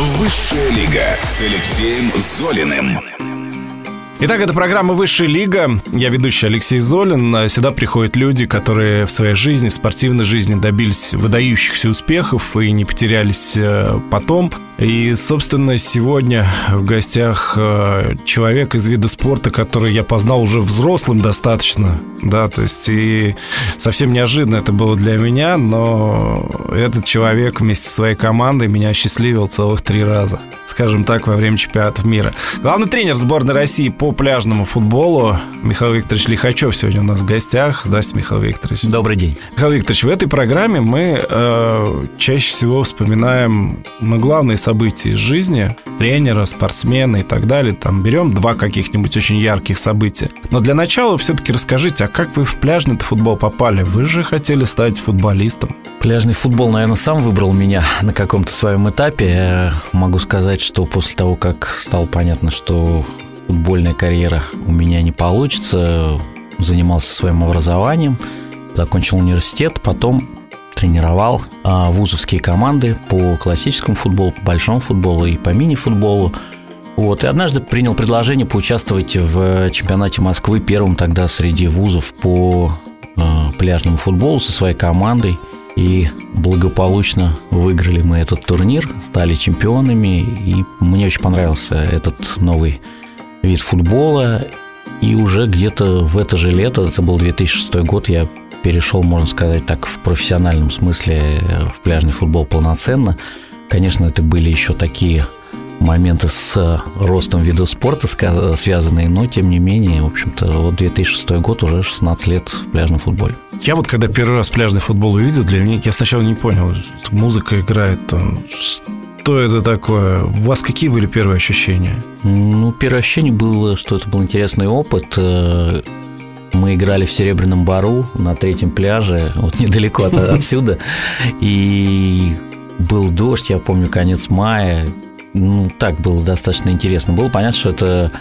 Высшая лига с Алексеем Золиным. Итак, это программа «Высшая лига». Я ведущий Алексей Золин. Сюда приходят люди, которые в своей жизни, в спортивной жизни добились выдающихся успехов и не потерялись э, потом. И, собственно, сегодня в гостях э, человек из вида спорта, который я познал уже взрослым достаточно, да, то есть и совсем неожиданно это было для меня, но этот человек вместе со своей командой меня осчастливил целых три раза скажем так, во время чемпионатов мира. Главный тренер сборной России по пляжному футболу Михаил Викторович Лихачев сегодня у нас в гостях. Здравствуйте, Михаил Викторович. Добрый день. Михаил Викторович, в этой программе мы э, чаще всего вспоминаем ну, главные события из жизни тренера, спортсмена и так далее. Там берем два каких-нибудь очень ярких события. Но для начала все-таки расскажите, а как вы в пляжный футбол попали? Вы же хотели стать футболистом. Пляжный футбол, наверное, сам выбрал меня на каком-то своем этапе. Я могу сказать, что после того, как стало понятно, что футбольная карьера у меня не получится, занимался своим образованием, закончил университет, потом тренировал а, вузовские команды по классическому футболу, по большому футболу и по мини-футболу. Вот, и однажды принял предложение поучаствовать в чемпионате Москвы, первым тогда среди вузов по э, пляжному футболу со своей командой – и благополучно выиграли мы этот турнир, стали чемпионами, и мне очень понравился этот новый вид футбола. И уже где-то в это же лето, это был 2006 год, я перешел, можно сказать так, в профессиональном смысле в пляжный футбол полноценно. Конечно, это были еще такие моменты с ростом вида спорта связанные, но тем не менее, в общем-то, вот 2006 год, уже 16 лет в пляжном футболе. Я вот когда первый раз пляжный футбол увидел, для меня я сначала не понял, музыка играет, там, что это такое? У вас какие были первые ощущения? Ну, первое ощущение было, что это был интересный опыт. Мы играли в Серебряном Бару на третьем пляже, вот недалеко от, отсюда. И был дождь, я помню, конец мая. Ну, так было достаточно интересно. Было понятно, что это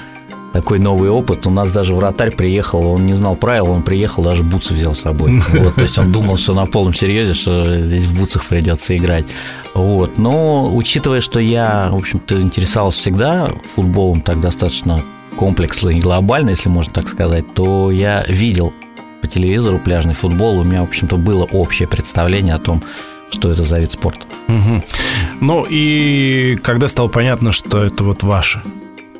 такой новый опыт. У нас даже вратарь приехал, он не знал правил, он приехал, даже бутсы взял с собой. Вот, то есть он думал, что на полном серьезе, что здесь в бутсах придется играть. Вот. Но учитывая, что я, в общем-то, интересовался всегда футболом так достаточно комплексно и глобально, если можно так сказать, то я видел по телевизору пляжный футбол. У меня, в общем-то, было общее представление о том, что это за вид спорта. Угу. Ну и когда стало понятно, что это вот ваше?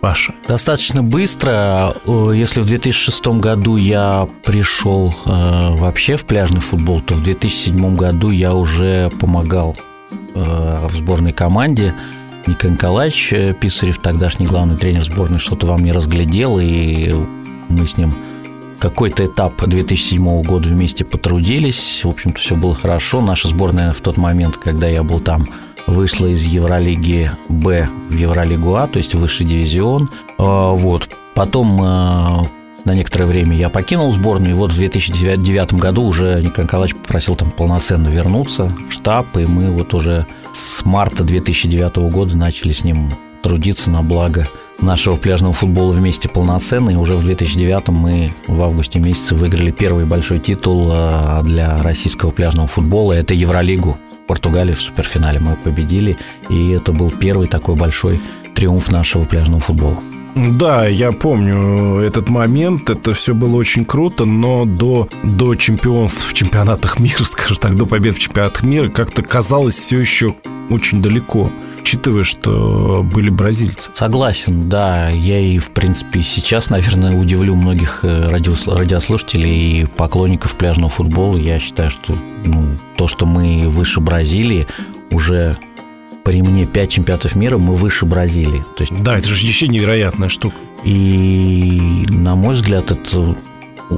Паша? Достаточно быстро. Если в 2006 году я пришел э, вообще в пляжный футбол, то в 2007 году я уже помогал э, в сборной команде. Николай Николаевич Писарев, тогдашний главный тренер сборной, что-то вам не разглядел, и мы с ним какой-то этап 2007 года вместе потрудились. В общем-то, все было хорошо. Наша сборная в тот момент, когда я был там, вышла из Евролиги Б в Евролигу А, то есть высший дивизион. А, вот. Потом а, на некоторое время я покинул сборную, и вот в 2009 году уже Николай Николаевич попросил там полноценно вернуться в штаб, и мы вот уже с марта 2009 года начали с ним трудиться на благо нашего пляжного футбола вместе полноценно, и уже в 2009 мы в августе месяце выиграли первый большой титул а, для российского пляжного футбола, это Евролигу Португалии в суперфинале мы победили, и это был первый такой большой триумф нашего пляжного футбола. Да, я помню этот момент, это все было очень круто, но до, до чемпионств в чемпионатах мира, скажем так, до побед в чемпионатах мира как-то казалось все еще очень далеко учитывая, что были бразильцы. Согласен, да. Я и, в принципе, сейчас, наверное, удивлю многих э, радиослушателей и поклонников пляжного футбола. Я считаю, что ну, то, что мы выше Бразилии, уже при мне 5 чемпионатов мира, мы выше Бразилии. То есть... Да, это же еще невероятная штука. И, на мой взгляд, это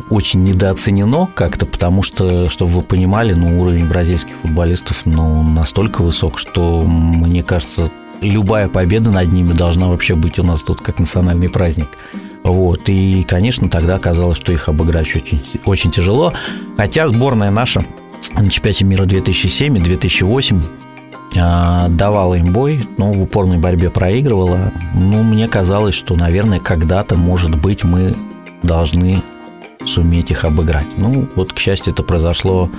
очень недооценено как-то, потому что, чтобы вы понимали, ну, уровень бразильских футболистов ну, настолько высок, что, мне кажется, любая победа над ними должна вообще быть у нас тут как национальный праздник. Вот. И, конечно, тогда казалось, что их обыграть очень, очень тяжело. Хотя сборная наша на чемпионате мира 2007 и 2008 а, давала им бой, но в упорной борьбе проигрывала. Ну, мне казалось, что, наверное, когда-то, может быть, мы должны суметь их обыграть. Ну, вот, к счастью, это произошло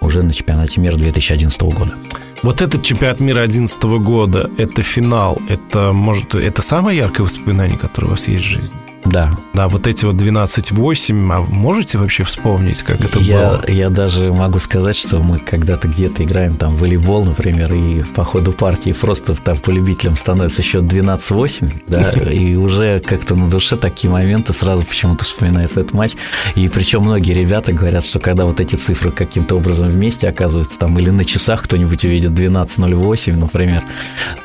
уже на чемпионате мира 2011 года. Вот этот чемпионат мира 2011 года, это финал, это, может, это самое яркое воспоминание, которое у вас есть в жизни? Да. Да, вот эти вот 12-8, а можете вообще вспомнить, как это я, было? Я даже могу сказать, что мы когда-то где-то играем там в волейбол, например, и по ходу партии просто там по любителям становится счет 12-8, да, и уже как-то на душе такие моменты сразу почему-то вспоминается этот матч. И причем многие ребята говорят, что когда вот эти цифры каким-то образом вместе оказываются там или на часах кто-нибудь увидит 12-08, например,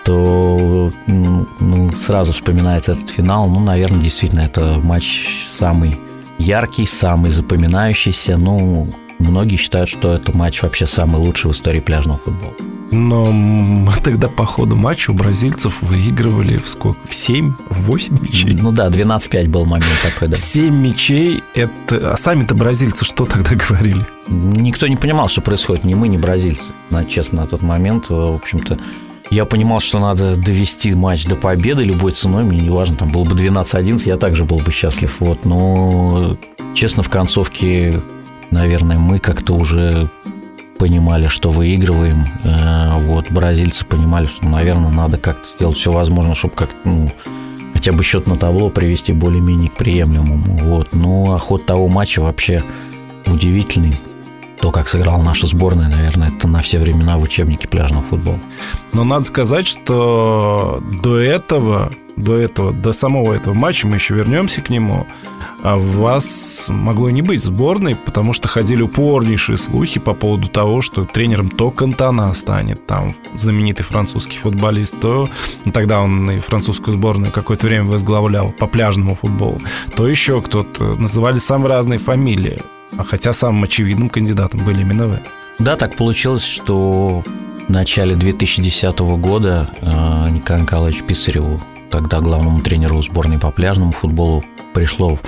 то ну, сразу вспоминается этот финал. Ну, наверное, действительно, это матч самый яркий, самый запоминающийся. Ну, многие считают, что это матч вообще самый лучший в истории пляжного футбола. Но тогда по ходу матча у бразильцев выигрывали в сколько? В 7, в 8 мячей? Ну да, 12-5 был момент такой, да. 7 мячей, это... А сами-то бразильцы что тогда говорили? Никто не понимал, что происходит, ни мы, ни бразильцы. Честно, на тот момент, в общем-то, я понимал, что надо довести матч до победы любой ценой. Мне не важно, там было бы 12-11, я также был бы счастлив. Вот. Но, честно, в концовке, наверное, мы как-то уже понимали, что выигрываем. Э, вот, бразильцы понимали, что, наверное, надо как-то сделать все возможное, чтобы как-то, ну, хотя бы счет на табло привести более-менее к приемлемому. Вот. Ну, а ход того матча вообще удивительный то, как сыграла наша сборная, наверное, это на все времена в учебнике пляжного футбола. Но надо сказать, что до этого, до этого, до самого этого матча, мы еще вернемся к нему, а вас могло не быть сборной, потому что ходили упорнейшие слухи по поводу того, что тренером то Кантана станет, там знаменитый французский футболист, то ну, тогда он и французскую сборную какое-то время возглавлял по пляжному футболу, то еще кто-то. Называли самые разные фамилии. А хотя самым очевидным кандидатом были именно вы. Да, так получилось, что в начале 2010 года э, Николай Николаевич Писареву, тогда главному тренеру сборной по пляжному футболу, пришло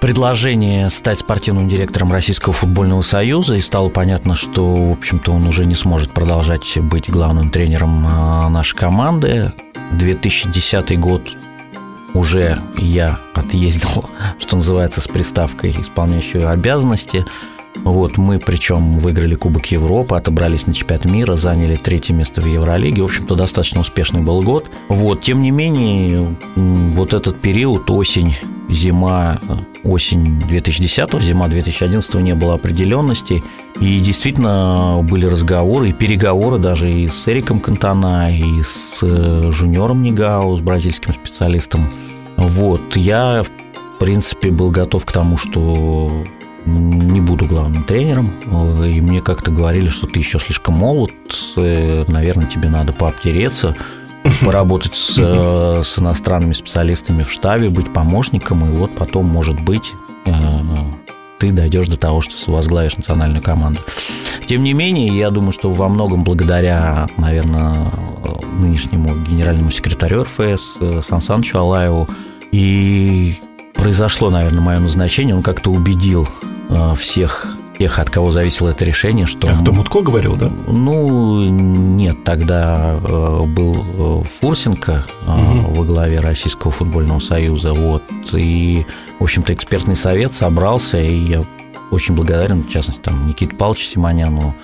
предложение стать спортивным директором Российского футбольного союза, и стало понятно, что, в общем-то, он уже не сможет продолжать быть главным тренером э, нашей команды. 2010 год уже я отъездил, что называется, с приставкой исполняющего обязанности. Вот мы, причем, выиграли Кубок Европы, отобрались на чемпионат мира, заняли третье место в Евролиге. В общем-то, достаточно успешный был год. Вот, тем не менее, вот этот период, осень, зима, осень 2010, зима 2011 не было определенности. И действительно были разговоры и переговоры даже и с Эриком Кантана, и с э, Жуниором Нигау, с бразильским специалистом. Вот, я, в принципе, был готов к тому, что не буду главным тренером, и мне как-то говорили, что ты еще слишком молод, э, наверное, тебе надо пообтереться, поработать с, э, с иностранными специалистами в штабе, быть помощником, и вот потом, может быть, э, ты дойдешь до того, что возглавишь национальную команду. Тем не менее, я думаю, что во многом благодаря, наверное, нынешнему генеральному секретарю РФС Сан Санычу Алаеву и произошло, наверное, мое назначение. Он как-то убедил всех тех, от кого зависело это решение, что... А кто Мутко говорил, да? Ну, нет, тогда э, был э, Фурсенко угу. во главе Российского футбольного союза, вот, и, в общем-то, экспертный совет собрался, и я очень благодарен, в частности, там, Никите Павловичу Симоняну,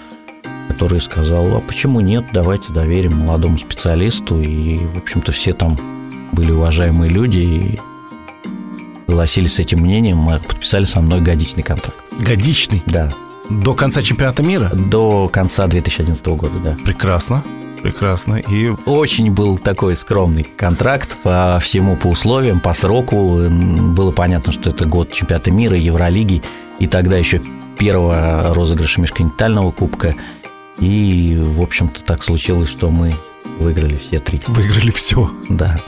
который сказал, а почему нет, давайте доверим молодому специалисту, и, в общем-то, все там были уважаемые люди и согласились с этим мнением, мы подписали со мной годичный контракт. Годичный? Да. До конца чемпионата мира? До конца 2011 года, да. Прекрасно. Прекрасно. И... Очень был такой скромный контракт по всему, по условиям, по сроку. Было понятно, что это год чемпионата мира, Евролиги, и тогда еще первого розыгрыша межконтинентального кубка. И, в общем-то, так случилось, что мы выиграли все три. Выиграли все. Да.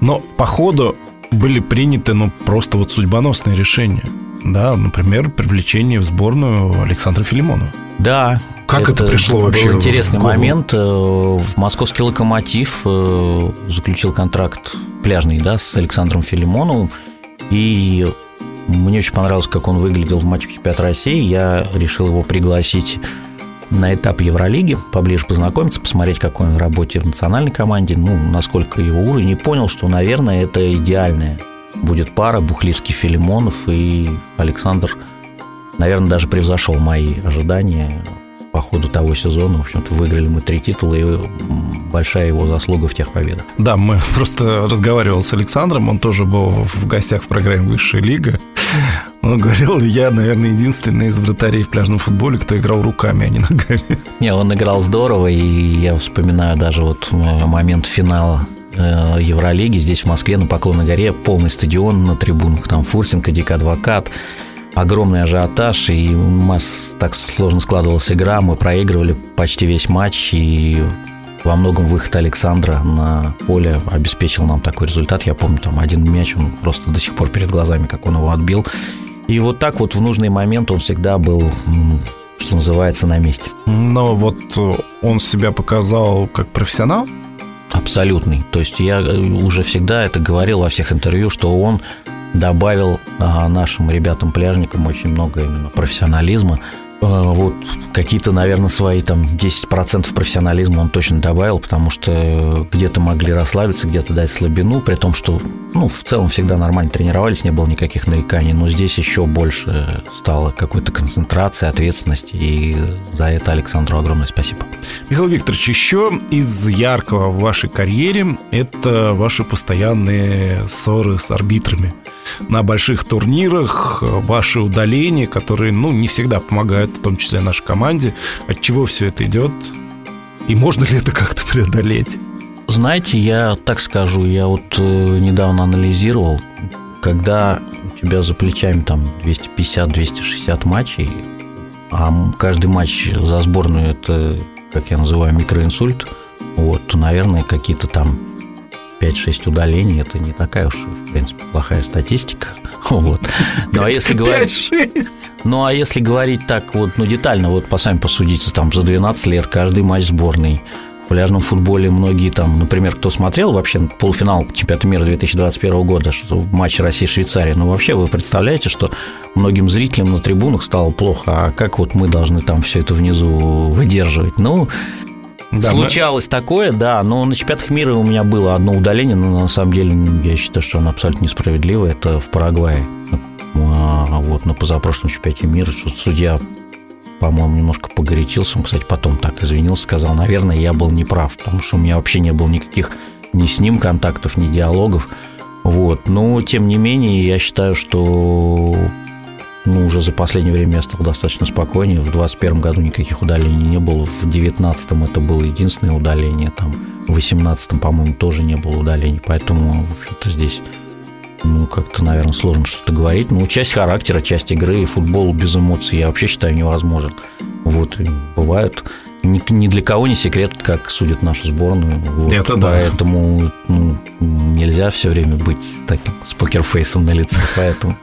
Но по ходу были приняты, ну, просто вот судьбоносные решения. Да, например, привлечение в сборную Александра Филимонова. Да. Как это, это пришло был вообще? Был интересный момент. Э, московский локомотив э, заключил контракт пляжный, да, с Александром Филимоновым. И мне очень понравилось, как он выглядел в матче чемпионата России. Я решил его пригласить на этап Евролиги, поближе познакомиться, посмотреть, какой он в работе в национальной команде, ну, насколько его уровень, и понял, что, наверное, это идеальная будет пара Бухлицкий Филимонов и Александр, наверное, даже превзошел мои ожидания по ходу того сезона. В общем-то, выиграли мы три титула, и большая его заслуга в тех победах. Да, мы просто разговаривали с Александром, он тоже был в гостях в программе «Высшая лига». Он говорил, я, наверное, единственный из вратарей в пляжном футболе, кто играл руками, а не ногами. Не, он играл здорово, и я вспоминаю даже вот э, момент финала э, Евролиги здесь в Москве на Поклонной горе полный стадион на трибунах, там Фурсенко, Дик Адвокат, огромный ажиотаж, и нас так сложно складывалась игра, мы проигрывали почти весь матч, и во многом выход Александра на поле обеспечил нам такой результат. Я помню, там один мяч, он просто до сих пор перед глазами, как он его отбил. И вот так вот в нужный момент он всегда был что называется, на месте. Но вот он себя показал как профессионал? Абсолютный. То есть я э, уже всегда это говорил во всех интервью, что он добавил а, нашим ребятам-пляжникам очень много именно профессионализма, Э, вот какие-то, наверное, свои там 10% профессионализма он точно добавил, потому что где-то могли расслабиться, где-то дать слабину, при том, что, ну, в целом всегда нормально тренировались, не было никаких нареканий, но здесь еще больше стало какой-то концентрации, ответственности, и за это Александру огромное спасибо. Михаил Викторович, еще из яркого в вашей карьере это ваши постоянные ссоры с арбитрами на больших турнирах, ваши удаления, которые, ну, не всегда помогают, в том числе нашей команде. От чего все это идет? И можно ли это как-то преодолеть? Знаете, я так скажу, я вот э, недавно анализировал, когда у тебя за плечами там 250-260 матчей, а каждый матч за сборную это, как я называю, микроинсульт, вот, то, наверное, какие-то там 5-6 удалений, это не такая уж, в принципе, плохая статистика. Вот. Ну а если говорить... Ну а если говорить так вот, ну детально, вот по сами посудите, там за 12 лет каждый матч сборной, в пляжном футболе многие там, например, кто смотрел вообще полуфинал чемпионата мира 2021 года, что матч России-Швейцарии, ну вообще вы представляете, что многим зрителям на трибунах стало плохо, а как вот мы должны там все это внизу выдерживать? Ну, да, Случалось мы... такое, да, но на чемпионатах мира у меня было одно удаление, но на самом деле я считаю, что оно абсолютно несправедливо. Это в Парагвае. А, вот на позапрошлом чемпионате мира судья по-моему, немножко погорячился. Он, кстати, потом так извинился, сказал, наверное, я был неправ, потому что у меня вообще не было никаких ни с ним контактов, ни диалогов. Вот. Но, тем не менее, я считаю, что ну, уже за последнее время я стал достаточно спокойнее. В 2021 году никаких удалений не было. В 2019 это было единственное удаление. Там, в 2018, по-моему, тоже не было удалений. Поэтому, в общем-то, здесь ну, как-то, наверное, сложно что-то говорить. Ну, часть характера, часть игры, и футбол без эмоций я вообще считаю невозможен. Вот, бывают ни, ни для кого не секрет, как судят нашу сборную. Вот. Это да. Поэтому ну, нельзя все время быть таким с покерфейсом на лице. Поэтому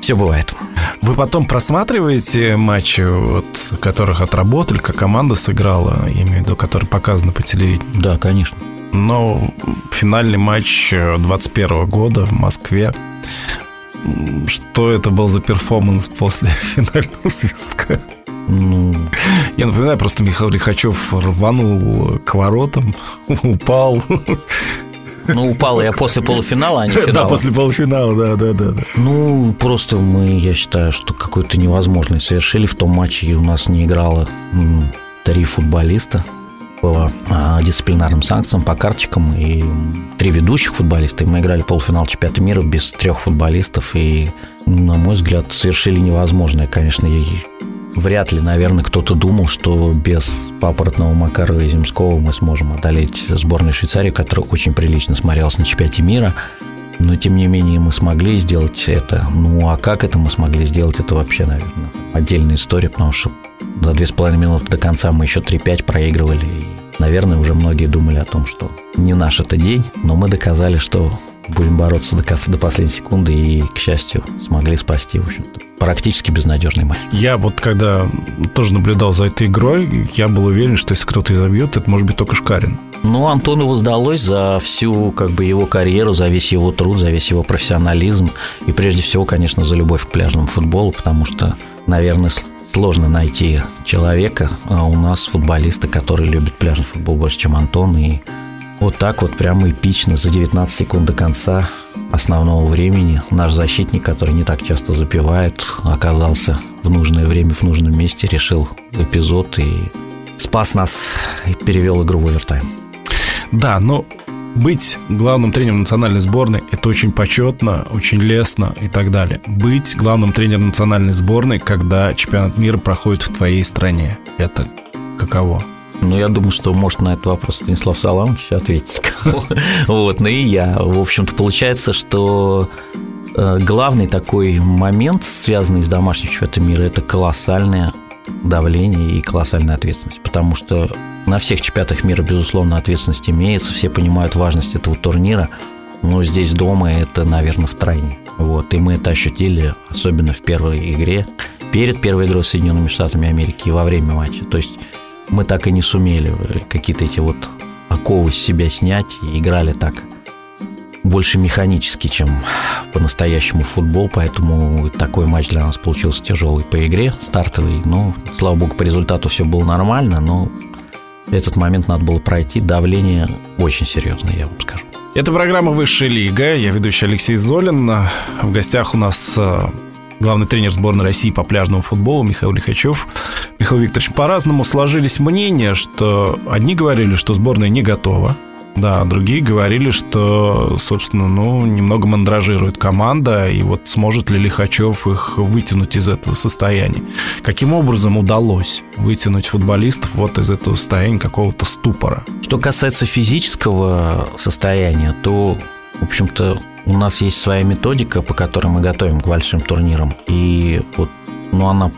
все бывает. Вы потом просматриваете матчи, вот, которых отработали, как команда сыграла, я имею в виду, которые показаны по телевидению? Да, конечно. Но финальный матч 21 года в Москве, что это был за перформанс после финального свистка? Ну, я напоминаю, просто Михаил Лихачев рванул к воротам, упал, ну, упал я после полуфинала, а не финала. Да, после полуфинала, да, да, да. да. Ну, просто мы, я считаю, что какой-то невозможный совершили в том матче, и у нас не играло три футболиста по а, дисциплинарным санкциям, по карточкам, и три ведущих футболиста. И мы играли полуфинал чемпионата мира без трех футболистов, и, на мой взгляд, совершили невозможное. Конечно, вряд ли, наверное, кто-то думал, что без папоротного Макарова и Земского мы сможем одолеть сборную Швейцарии, которая очень прилично смотрелась на чемпионате мира. Но, тем не менее, мы смогли сделать это. Ну, а как это мы смогли сделать, это вообще, наверное, отдельная история, потому что за две с половиной минуты до конца мы еще 3-5 проигрывали. И, наверное, уже многие думали о том, что не наш это день, но мы доказали, что будем бороться до, до последней секунды и, к счастью, смогли спасти, в общем-то, практически безнадежный матч. Я вот когда тоже наблюдал за этой игрой, я был уверен, что если кто-то и забьет, это может быть только Шкарин. Ну, Антону сдалось за всю как бы его карьеру, за весь его труд, за весь его профессионализм и прежде всего, конечно, за любовь к пляжному футболу, потому что, наверное, сложно найти человека, а у нас футболисты, которые любят пляжный футбол больше, чем Антон, и вот так вот прямо эпично за 19 секунд до конца основного времени наш защитник, который не так часто запивает, оказался в нужное время, в нужном месте, решил эпизод и спас нас и перевел игру в овертайм. Да, но быть главным тренером национальной сборной – это очень почетно, очень лестно и так далее. Быть главным тренером национальной сборной, когда чемпионат мира проходит в твоей стране – это каково? Ну, я думаю, что может на этот вопрос Станислав Саламович ответить. Вот, ну и я. В общем-то, получается, что э, главный такой момент, связанный с домашним чемпионатом мира, это колоссальное давление и колоссальная ответственность. Потому что на всех чемпионатах мира, безусловно, ответственность имеется, все понимают важность этого турнира, но здесь дома это, наверное, в тройне. Вот, и мы это ощутили, особенно в первой игре, перед первой игрой с Соединенными Штатами Америки и во время матча. То есть мы так и не сумели э, какие-то эти вот оковы с себя снять и играли так больше механически, чем по-настоящему футбол, поэтому такой матч для нас получился тяжелый по игре, стартовый. Ну, слава богу, по результату все было нормально, но этот момент надо было пройти. Давление очень серьезное, я вам скажу. Это программа «Высшая лига». Я ведущий Алексей Золин. В гостях у нас э, главный тренер сборной России по пляжному футболу Михаил Лихачев. Михаил Викторович, по-разному сложились мнения, что одни говорили, что сборная не готова, да, другие говорили, что, собственно, ну, немного мандражирует команда, и вот сможет ли Лихачев их вытянуть из этого состояния. Каким образом удалось вытянуть футболистов вот из этого состояния какого-то ступора? Что касается физического состояния, то, в общем-то, у нас есть своя методика, по которой мы готовим к большим турнирам. И вот, ну, она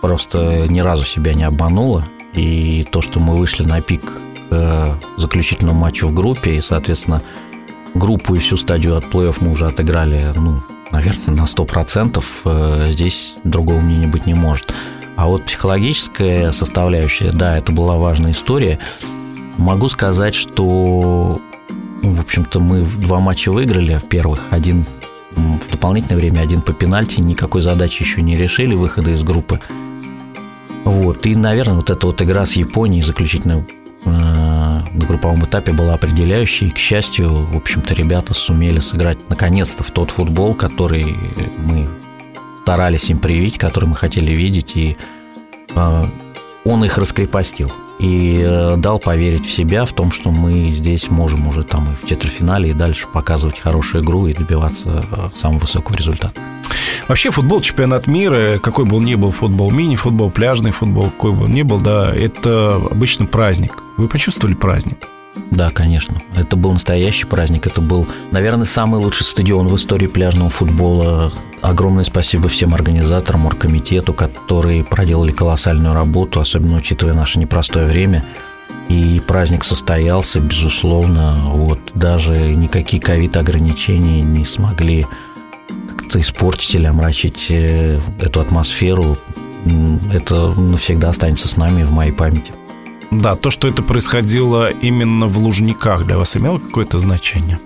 просто ни разу себя не обманула. И то, что мы вышли на пик к заключительному матчу в группе, и, соответственно, группу и всю стадию от плей-офф мы уже отыграли, ну, наверное, на 100%. Э, здесь другого мнения быть не может. А вот психологическая составляющая, да, это была важная история. Могу сказать, что в общем-то, мы два матча выиграли в первых. Один в дополнительное время, один по пенальти. Никакой задачи еще не решили выхода из группы. Вот. И, наверное, вот эта вот игра с Японией заключительно э, на групповом этапе была определяющей. К счастью, в общем-то, ребята сумели сыграть наконец-то в тот футбол, который мы старались им привить, который мы хотели видеть. И э, он их раскрепостил и э, дал поверить в себя, в том, что мы здесь можем уже там и в четвертьфинале и дальше показывать хорошую игру и добиваться э, самого высокого результата. Вообще футбол, чемпионат мира, какой бы он ни был, футбол, мини-футбол, пляжный футбол, какой бы он ни был, да, это обычно праздник. Вы почувствовали праздник? Да, конечно. Это был настоящий праздник. Это был, наверное, самый лучший стадион в истории пляжного футбола. Огромное спасибо всем организаторам, оргкомитету, которые проделали колоссальную работу, особенно учитывая наше непростое время. И праздник состоялся, безусловно. Вот даже никакие ковид-ограничения не смогли как-то испортить или омрачить э, эту атмосферу. Это навсегда останется с нами в моей памяти. Да, то, что это происходило именно в Лужниках, для вас имело какое-то значение?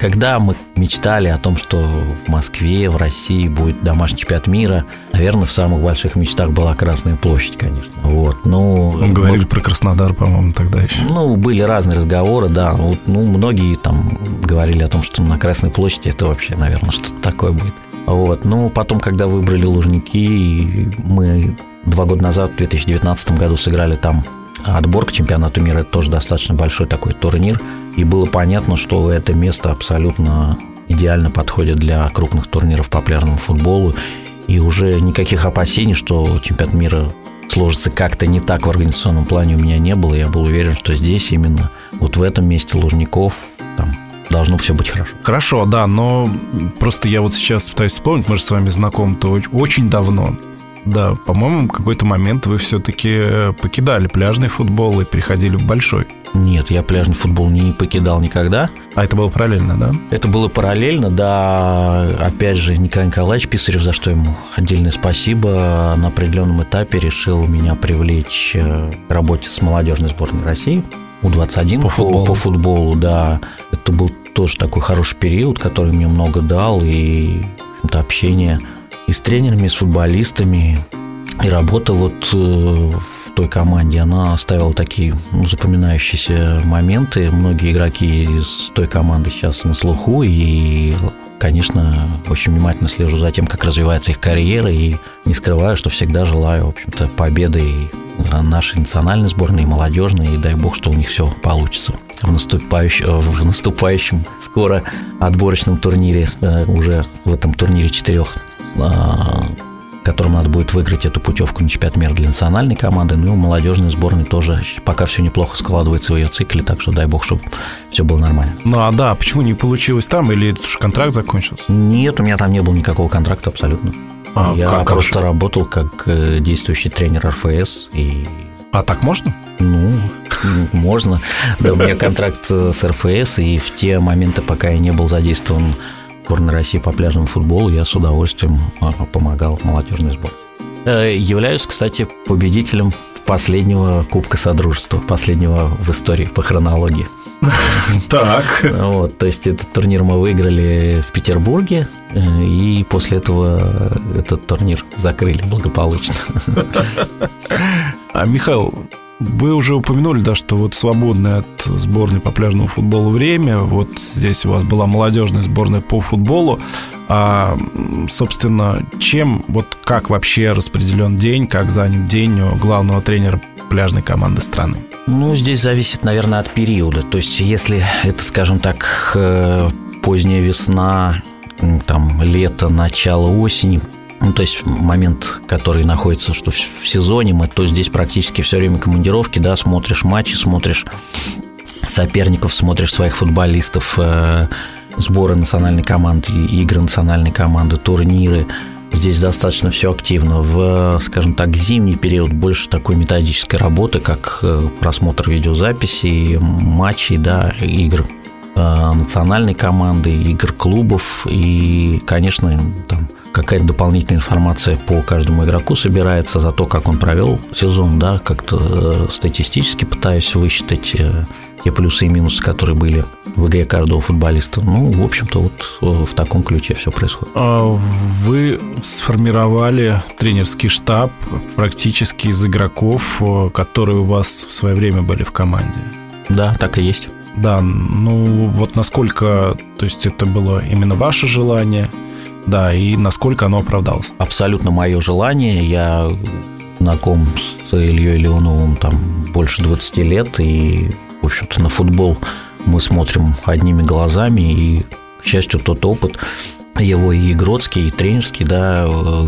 Когда мы мечтали о том, что в Москве, в России будет домашний чемпионат мира, наверное, в самых больших мечтах была Красная площадь, конечно. Вот, ну, мы говорили мы, про Краснодар, по-моему, тогда еще. Ну, были разные разговоры, да. Вот, ну, многие там говорили о том, что на Красной площади это вообще, наверное, что-то такое будет. Вот. Ну, потом, когда выбрали Лужники, мы два года назад, в 2019 году, сыграли там отбор к чемпионату мира. Это тоже достаточно большой такой турнир. И было понятно, что это место абсолютно идеально подходит для крупных турниров по пляжному футболу. И уже никаких опасений, что чемпионат мира сложится как-то не так в организационном плане у меня не было. Я был уверен, что здесь именно вот в этом месте Лужников там, должно все быть хорошо. Хорошо, да, но просто я вот сейчас пытаюсь вспомнить, мы же с вами знакомы-то очень давно. Да, по-моему, в какой-то момент вы все-таки э, покидали пляжный футбол и переходили в большой. Нет, я пляжный футбол не покидал никогда. А это было параллельно, да? Это было параллельно, да. Опять же, Николай Николаевич Писарев, за что ему отдельное спасибо, на определенном этапе решил меня привлечь э, к работе с молодежной сборной России. У-21 по футболу. по футболу, да. Это был тоже такой хороший период, который мне много дал, и в общение и с тренерами, и с футболистами. И работа вот э, в той команде, она оставила такие ну, запоминающиеся моменты. Многие игроки из той команды сейчас на слуху, и конечно, очень внимательно слежу за тем, как развивается их карьера, и не скрываю, что всегда желаю, в общем-то, победы нашей национальной сборной и молодежной, и дай бог, что у них все получится в наступающем, в наступающем скоро отборочном турнире, э, уже в этом турнире четырех а, которым надо будет выиграть эту путевку на чемпионат мира для национальной команды. Ну и у молодежной сборной тоже пока все неплохо складывается в ее цикле, так что дай бог, чтобы все было нормально. Ну а да, почему не получилось там, или это уж контракт закончился? Нет, у меня там не было никакого контракта абсолютно. А, Я как, просто хорошо? работал как э, действующий тренер РФС и а так можно? Ну, можно. Да, у меня контракт с РФС, и в те моменты, пока я не был задействован сборной России по пляжному футболу, я с удовольствием а, помогал молодежной сборной. Э, являюсь, кстати, победителем последнего Кубка Содружества, последнего в истории по хронологии. Так. Вот, то есть этот турнир мы выиграли в Петербурге, э, и после этого этот турнир закрыли благополучно. А, Михаил, вы уже упомянули, да, что вот свободное от сборной по пляжному футболу время, вот здесь у вас была молодежная сборная по футболу, а, собственно, чем, вот как вообще распределен день, как занят день у главного тренера пляжной команды страны? Ну, здесь зависит, наверное, от периода. То есть, если это, скажем так, э, поздняя весна, там, лето, начало осени, ну, то есть момент, который находится что в сезоне, мы то здесь практически все время командировки, да, смотришь матчи, смотришь соперников, смотришь своих футболистов, э, сборы национальной команды, игры национальной команды, турниры. Здесь достаточно все активно. В, скажем так, зимний период больше такой методической работы, как э, просмотр видеозаписей, матчей, да, игр э, национальной команды, игр клубов и, конечно, там какая-то дополнительная информация по каждому игроку собирается за то, как он провел сезон, да, как-то э, статистически пытаюсь высчитать э, те плюсы и минусы, которые были в игре каждого футболиста. Ну, в общем-то, вот э, в таком ключе все происходит. А вы сформировали тренерский штаб практически из игроков, которые у вас в свое время были в команде. Да, так и есть. Да, ну вот насколько, то есть это было именно ваше желание – да, и насколько оно оправдалось? Абсолютно мое желание. Я знаком с Ильей Леоновым там больше 20 лет, и, в общем-то, на футбол мы смотрим одними глазами, и, к счастью, тот опыт, его и Гродский, и тренерский, да, э,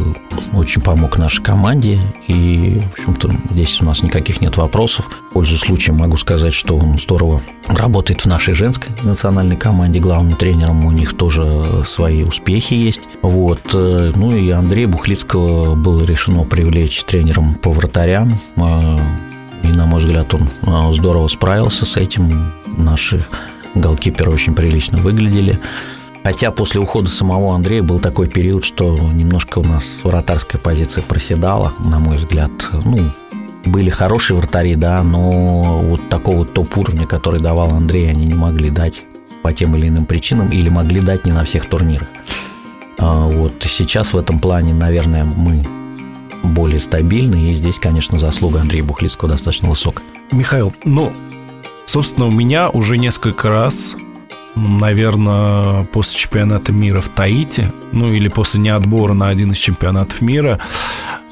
очень помог нашей команде. И, в общем-то, здесь у нас никаких нет вопросов. Пользуясь случаем, могу сказать, что он здорово работает в нашей женской национальной команде. Главным тренером у них тоже свои успехи есть. Вот. Э, ну и Андрей Бухлицкого было решено привлечь тренером по вратарям. Э, и, на мой взгляд, он здорово справился с этим. Наши голкиперы очень прилично выглядели. Хотя после ухода самого Андрея был такой период, что немножко у нас вратарская позиция проседала, на мой взгляд. Ну, были хорошие вратари, да, но вот такого топ-уровня, который давал Андрей, они не могли дать по тем или иным причинам или могли дать не на всех турнирах. А вот сейчас в этом плане, наверное, мы более стабильны, и здесь, конечно, заслуга Андрея Бухлицкого достаточно высокая. Михаил, ну, собственно, у меня уже несколько раз наверное, после чемпионата мира в Таити, ну или после неотбора на один из чемпионатов мира,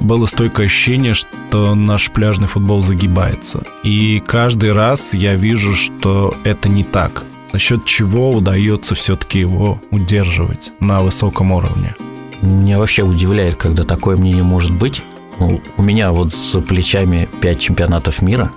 было стойкое ощущение, что наш пляжный футбол загибается. И каждый раз я вижу, что это не так. За счет чего удается все-таки его удерживать на высоком уровне. Меня вообще удивляет, когда такое мнение может быть. Ну, у меня вот с плечами 5 чемпионатов мира,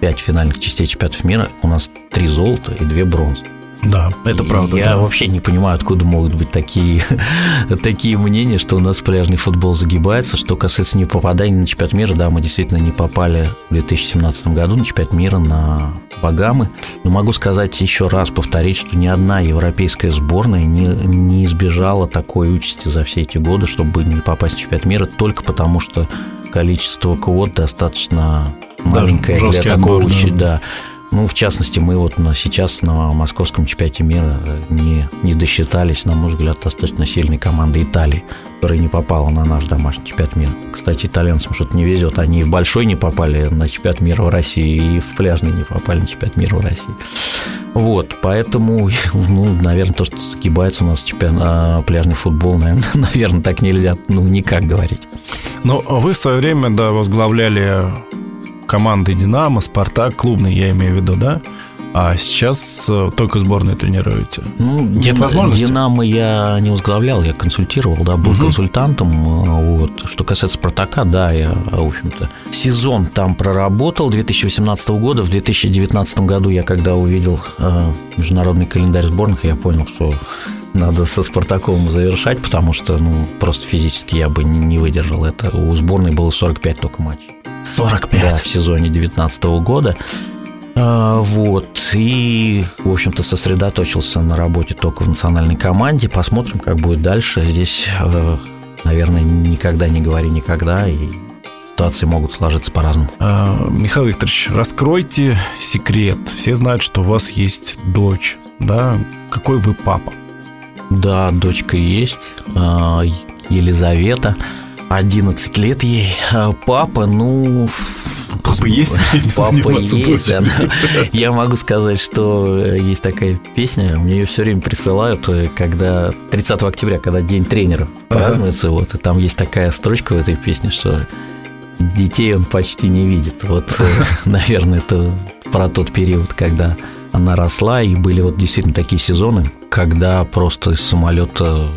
5 финальных частей чемпионатов мира, у нас 3 золота и 2 бронзы. Да, это правда. Я да. вообще не понимаю, откуда могут быть такие, такие мнения, что у нас пляжный футбол загибается. Что касается не попадания на чемпионат мира, да, мы действительно не попали в 2017 году на чемпионат мира на Багамы. Но могу сказать еще раз, повторить, что ни одна европейская сборная не, не избежала такой участи за все эти годы, чтобы не попасть в чемпионат мира, только потому что количество квот достаточно маленькое для такого отбор, да. да Ну, в частности, мы вот на, сейчас на московском чемпионате мира не, не досчитались, на мой взгляд, достаточно сильной команды Италии, которая не попала на наш домашний чемпионат мира. Кстати, итальянцам что-то не везет. Они и в большой не попали на чемпионат мира в России, и в пляжный не попали на чемпионат мира в России. Вот, поэтому, ну, наверное, то, что сгибается у нас чемпион, а, пляжный футбол, наверное, наверное, так нельзя, ну, никак говорить. Но вы в свое время, да, возглавляли команды «Динамо», «Спартак», клубные, я имею в виду, да? А сейчас э, только сборные тренируете. Ну, Нет возможности? «Динамо» я не возглавлял, я консультировал, да, был угу. консультантом. Э, вот. Что касается «Спартака», да, я, в общем-то, сезон там проработал 2018 года. В 2019 году я, когда увидел э, международный календарь сборных, я понял, что надо со Спартаком завершать, потому что, ну, просто физически я бы не выдержал это. У сборной было 45 только матчей. 45? Да, в сезоне 2019 года. А, вот. И, в общем-то, сосредоточился на работе только в национальной команде. Посмотрим, как будет дальше. Здесь, э, наверное, никогда не говори никогда, и ситуации могут сложиться по-разному. А, Михаил Викторович, раскройте секрет. Все знают, что у вас есть дочь, да? Какой вы папа? Да, дочка есть, а, Елизавета. 11 лет ей. А папа, ну... Папа есть? Папа есть, да. Я могу сказать, что есть такая песня, мне ее все время присылают, когда 30 октября, когда День тренера празднуется, вот, и там есть такая строчка в этой песне, что детей он почти не видит. Вот, э, наверное, это про тот период, когда она росла, и были вот действительно такие сезоны, когда просто из самолета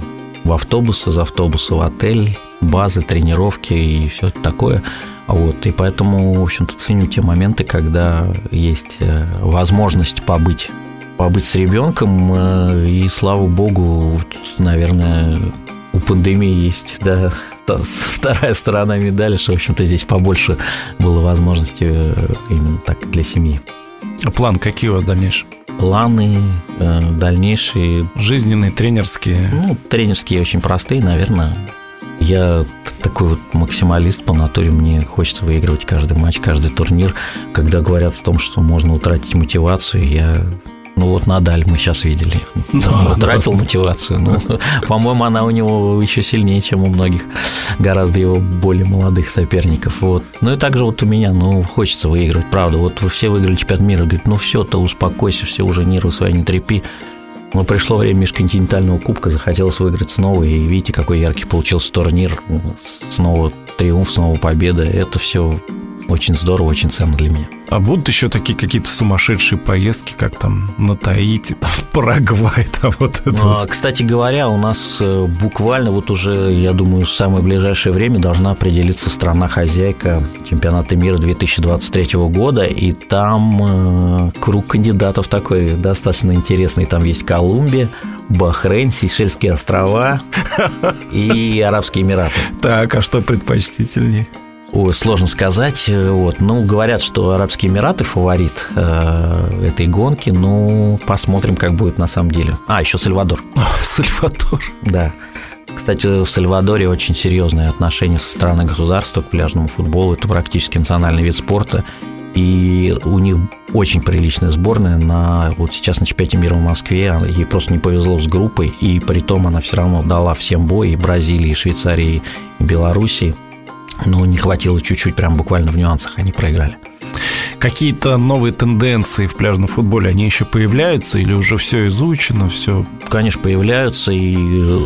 в автобус, из автобуса в отель, базы, тренировки и все такое. Вот, и поэтому, в общем-то, ценю те моменты, когда есть э, возможность побыть, побыть с ребенком. Э, и слава богу, наверное, у пандемии есть, да, вторая сторона медали, что, в общем-то, здесь побольше было возможности э, именно так для семьи. А план какие у вас дальнейшие? Планы дальнейшие. Жизненные, тренерские? Ну, тренерские очень простые, наверное я такой вот максималист по натуре, мне хочется выигрывать каждый матч, каждый турнир. Когда говорят о том, что можно утратить мотивацию, я ну вот Надаль мы сейчас видели. Да, утратил да. мотивацию. Ну, по-моему, она у него еще сильнее, чем у многих гораздо его более молодых соперников. Вот. Ну и также вот у меня, ну, хочется выигрывать, правда. Вот вы все выиграли чемпионат мира, говорит, ну все, то успокойся, все уже нервы свои не трепи. Но пришло время межконтинентального кубка, захотелось выиграть снова, и видите, какой яркий получился турнир, снова триумф, снова победа. Это все очень здорово, очень ценно для меня. А будут еще такие какие-то сумасшедшие поездки, как там на Таити, там, в Парагвай, там вот это. А, кстати говоря, у нас э, буквально вот уже, я думаю, в самое ближайшее время должна определиться страна-хозяйка чемпионата мира 2023 года, и там э, круг кандидатов такой достаточно интересный. Там есть Колумбия, Бахрейн, Сейшельские острова и Арабские Эмираты. Так, а что предпочтительнее? Ой, сложно сказать. Вот. Ну, говорят, что Арабские Эмираты фаворит э, этой гонки. Ну, посмотрим, как будет на самом деле. А, еще Сальвадор. О, Сальвадор. Да. Кстати, в Сальвадоре очень серьезные отношения со стороны государства к пляжному футболу. Это практически национальный вид спорта. И у них очень приличная сборная на вот сейчас на чемпионате мира в Москве. Ей просто не повезло с группой, и при том она все равно дала всем бой и Бразилии, и Швейцарии, и Белоруссии но не хватило чуть-чуть, прям буквально в нюансах они проиграли. Какие-то новые тенденции в пляжном футболе, они еще появляются или уже все изучено, все? Конечно, появляются, и э,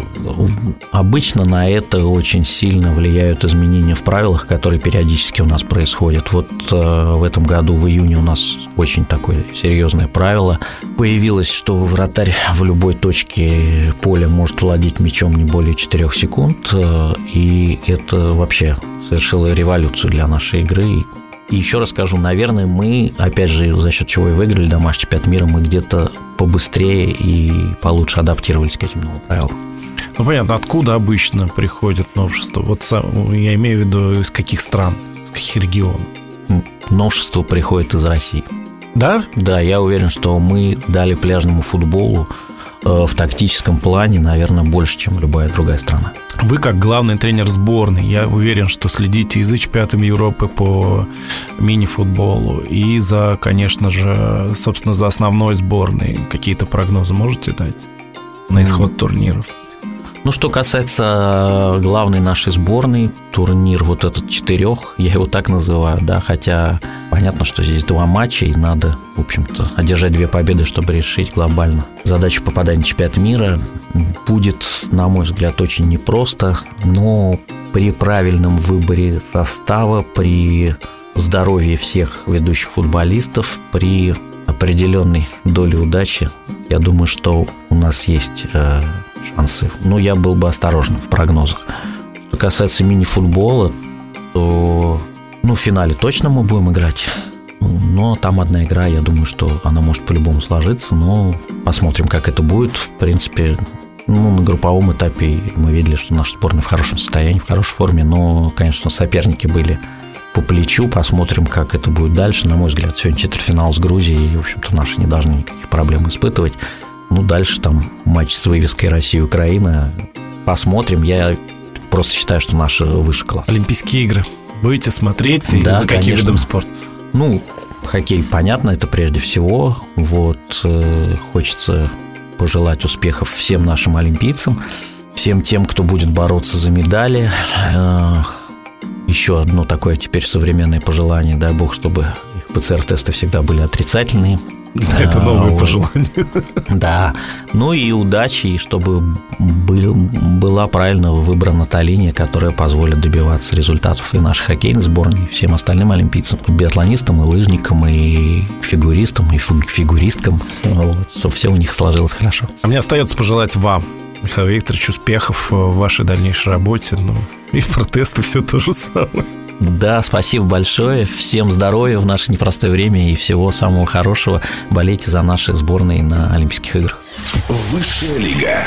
обычно на это очень сильно влияют изменения в правилах, которые периодически у нас происходят. Вот э, в этом году, в июне, у нас очень такое серьезное правило. Появилось, что вратарь в любой точке поля может владеть мячом не более 4 секунд, э, и это вообще совершила революцию для нашей игры. И еще раз скажу, наверное, мы, опять же, за счет чего и выиграли домашний чемпионат мира, мы где-то побыстрее и получше адаптировались к этим новым правилам. Ну, понятно, откуда обычно приходят новшества? Вот я имею в виду, из каких стран, из каких регионов? Новшество приходит из России. Да? Да, я уверен, что мы дали пляжному футболу в тактическом плане, наверное, больше, чем любая другая страна. Вы как главный тренер сборной, я уверен, что следите и за чемпионатом Европы по мини-футболу, и за, конечно же, собственно, за основной сборной. Какие-то прогнозы можете дать на исход турниров? Ну, что касается главной нашей сборной, турнир вот этот четырех, я его так называю, да, хотя понятно, что здесь два матча, и надо, в общем-то, одержать две победы, чтобы решить глобально. Задача попадания в чемпионат мира будет, на мой взгляд, очень непросто, но при правильном выборе состава, при здоровье всех ведущих футболистов, при определенной доле удачи, я думаю, что у нас есть э, шансы. Но я был бы осторожен в прогнозах. Что касается мини-футбола, то ну, в финале точно мы будем играть. Но там одна игра, я думаю, что она может по-любому сложиться. Но посмотрим, как это будет. В принципе, ну, на групповом этапе мы видели, что наша сборная в хорошем состоянии, в хорошей форме. Но, конечно, соперники были по плечу. Посмотрим, как это будет дальше. На мой взгляд, сегодня четвертьфинал с Грузией. И, в общем-то, наши не должны никаких проблем испытывать. Ну, дальше там матч с вывеской Россия-Украина. Посмотрим. Я просто считаю, что наши выше класс. Олимпийские игры. Будете смотреть? И да, за каким конечно. видом спорта? Ну, хоккей, понятно, это прежде всего. Вот э, хочется пожелать успехов всем нашим олимпийцам, всем тем, кто будет бороться за медали. Э, еще одно такое теперь современное пожелание, дай бог, чтобы их ПЦР-тесты всегда были отрицательные. Это новое вот. пожелание. Да. Ну и удачи, и чтобы был, была правильно выбрана та линия, которая позволит добиваться результатов и нашей хоккейной сборной, и всем остальным олимпийцам, и биатлонистам, и лыжникам, и фигуристам, и фигуристкам, вот, чтобы все у них сложилось хорошо. А мне остается пожелать вам, Михаил Викторович, успехов в вашей дальнейшей работе. Ну, и протесты все то же самое. Да, спасибо большое. Всем здоровья в наше непростое время и всего самого хорошего. Болейте за наши сборные на Олимпийских играх. Высшая лига.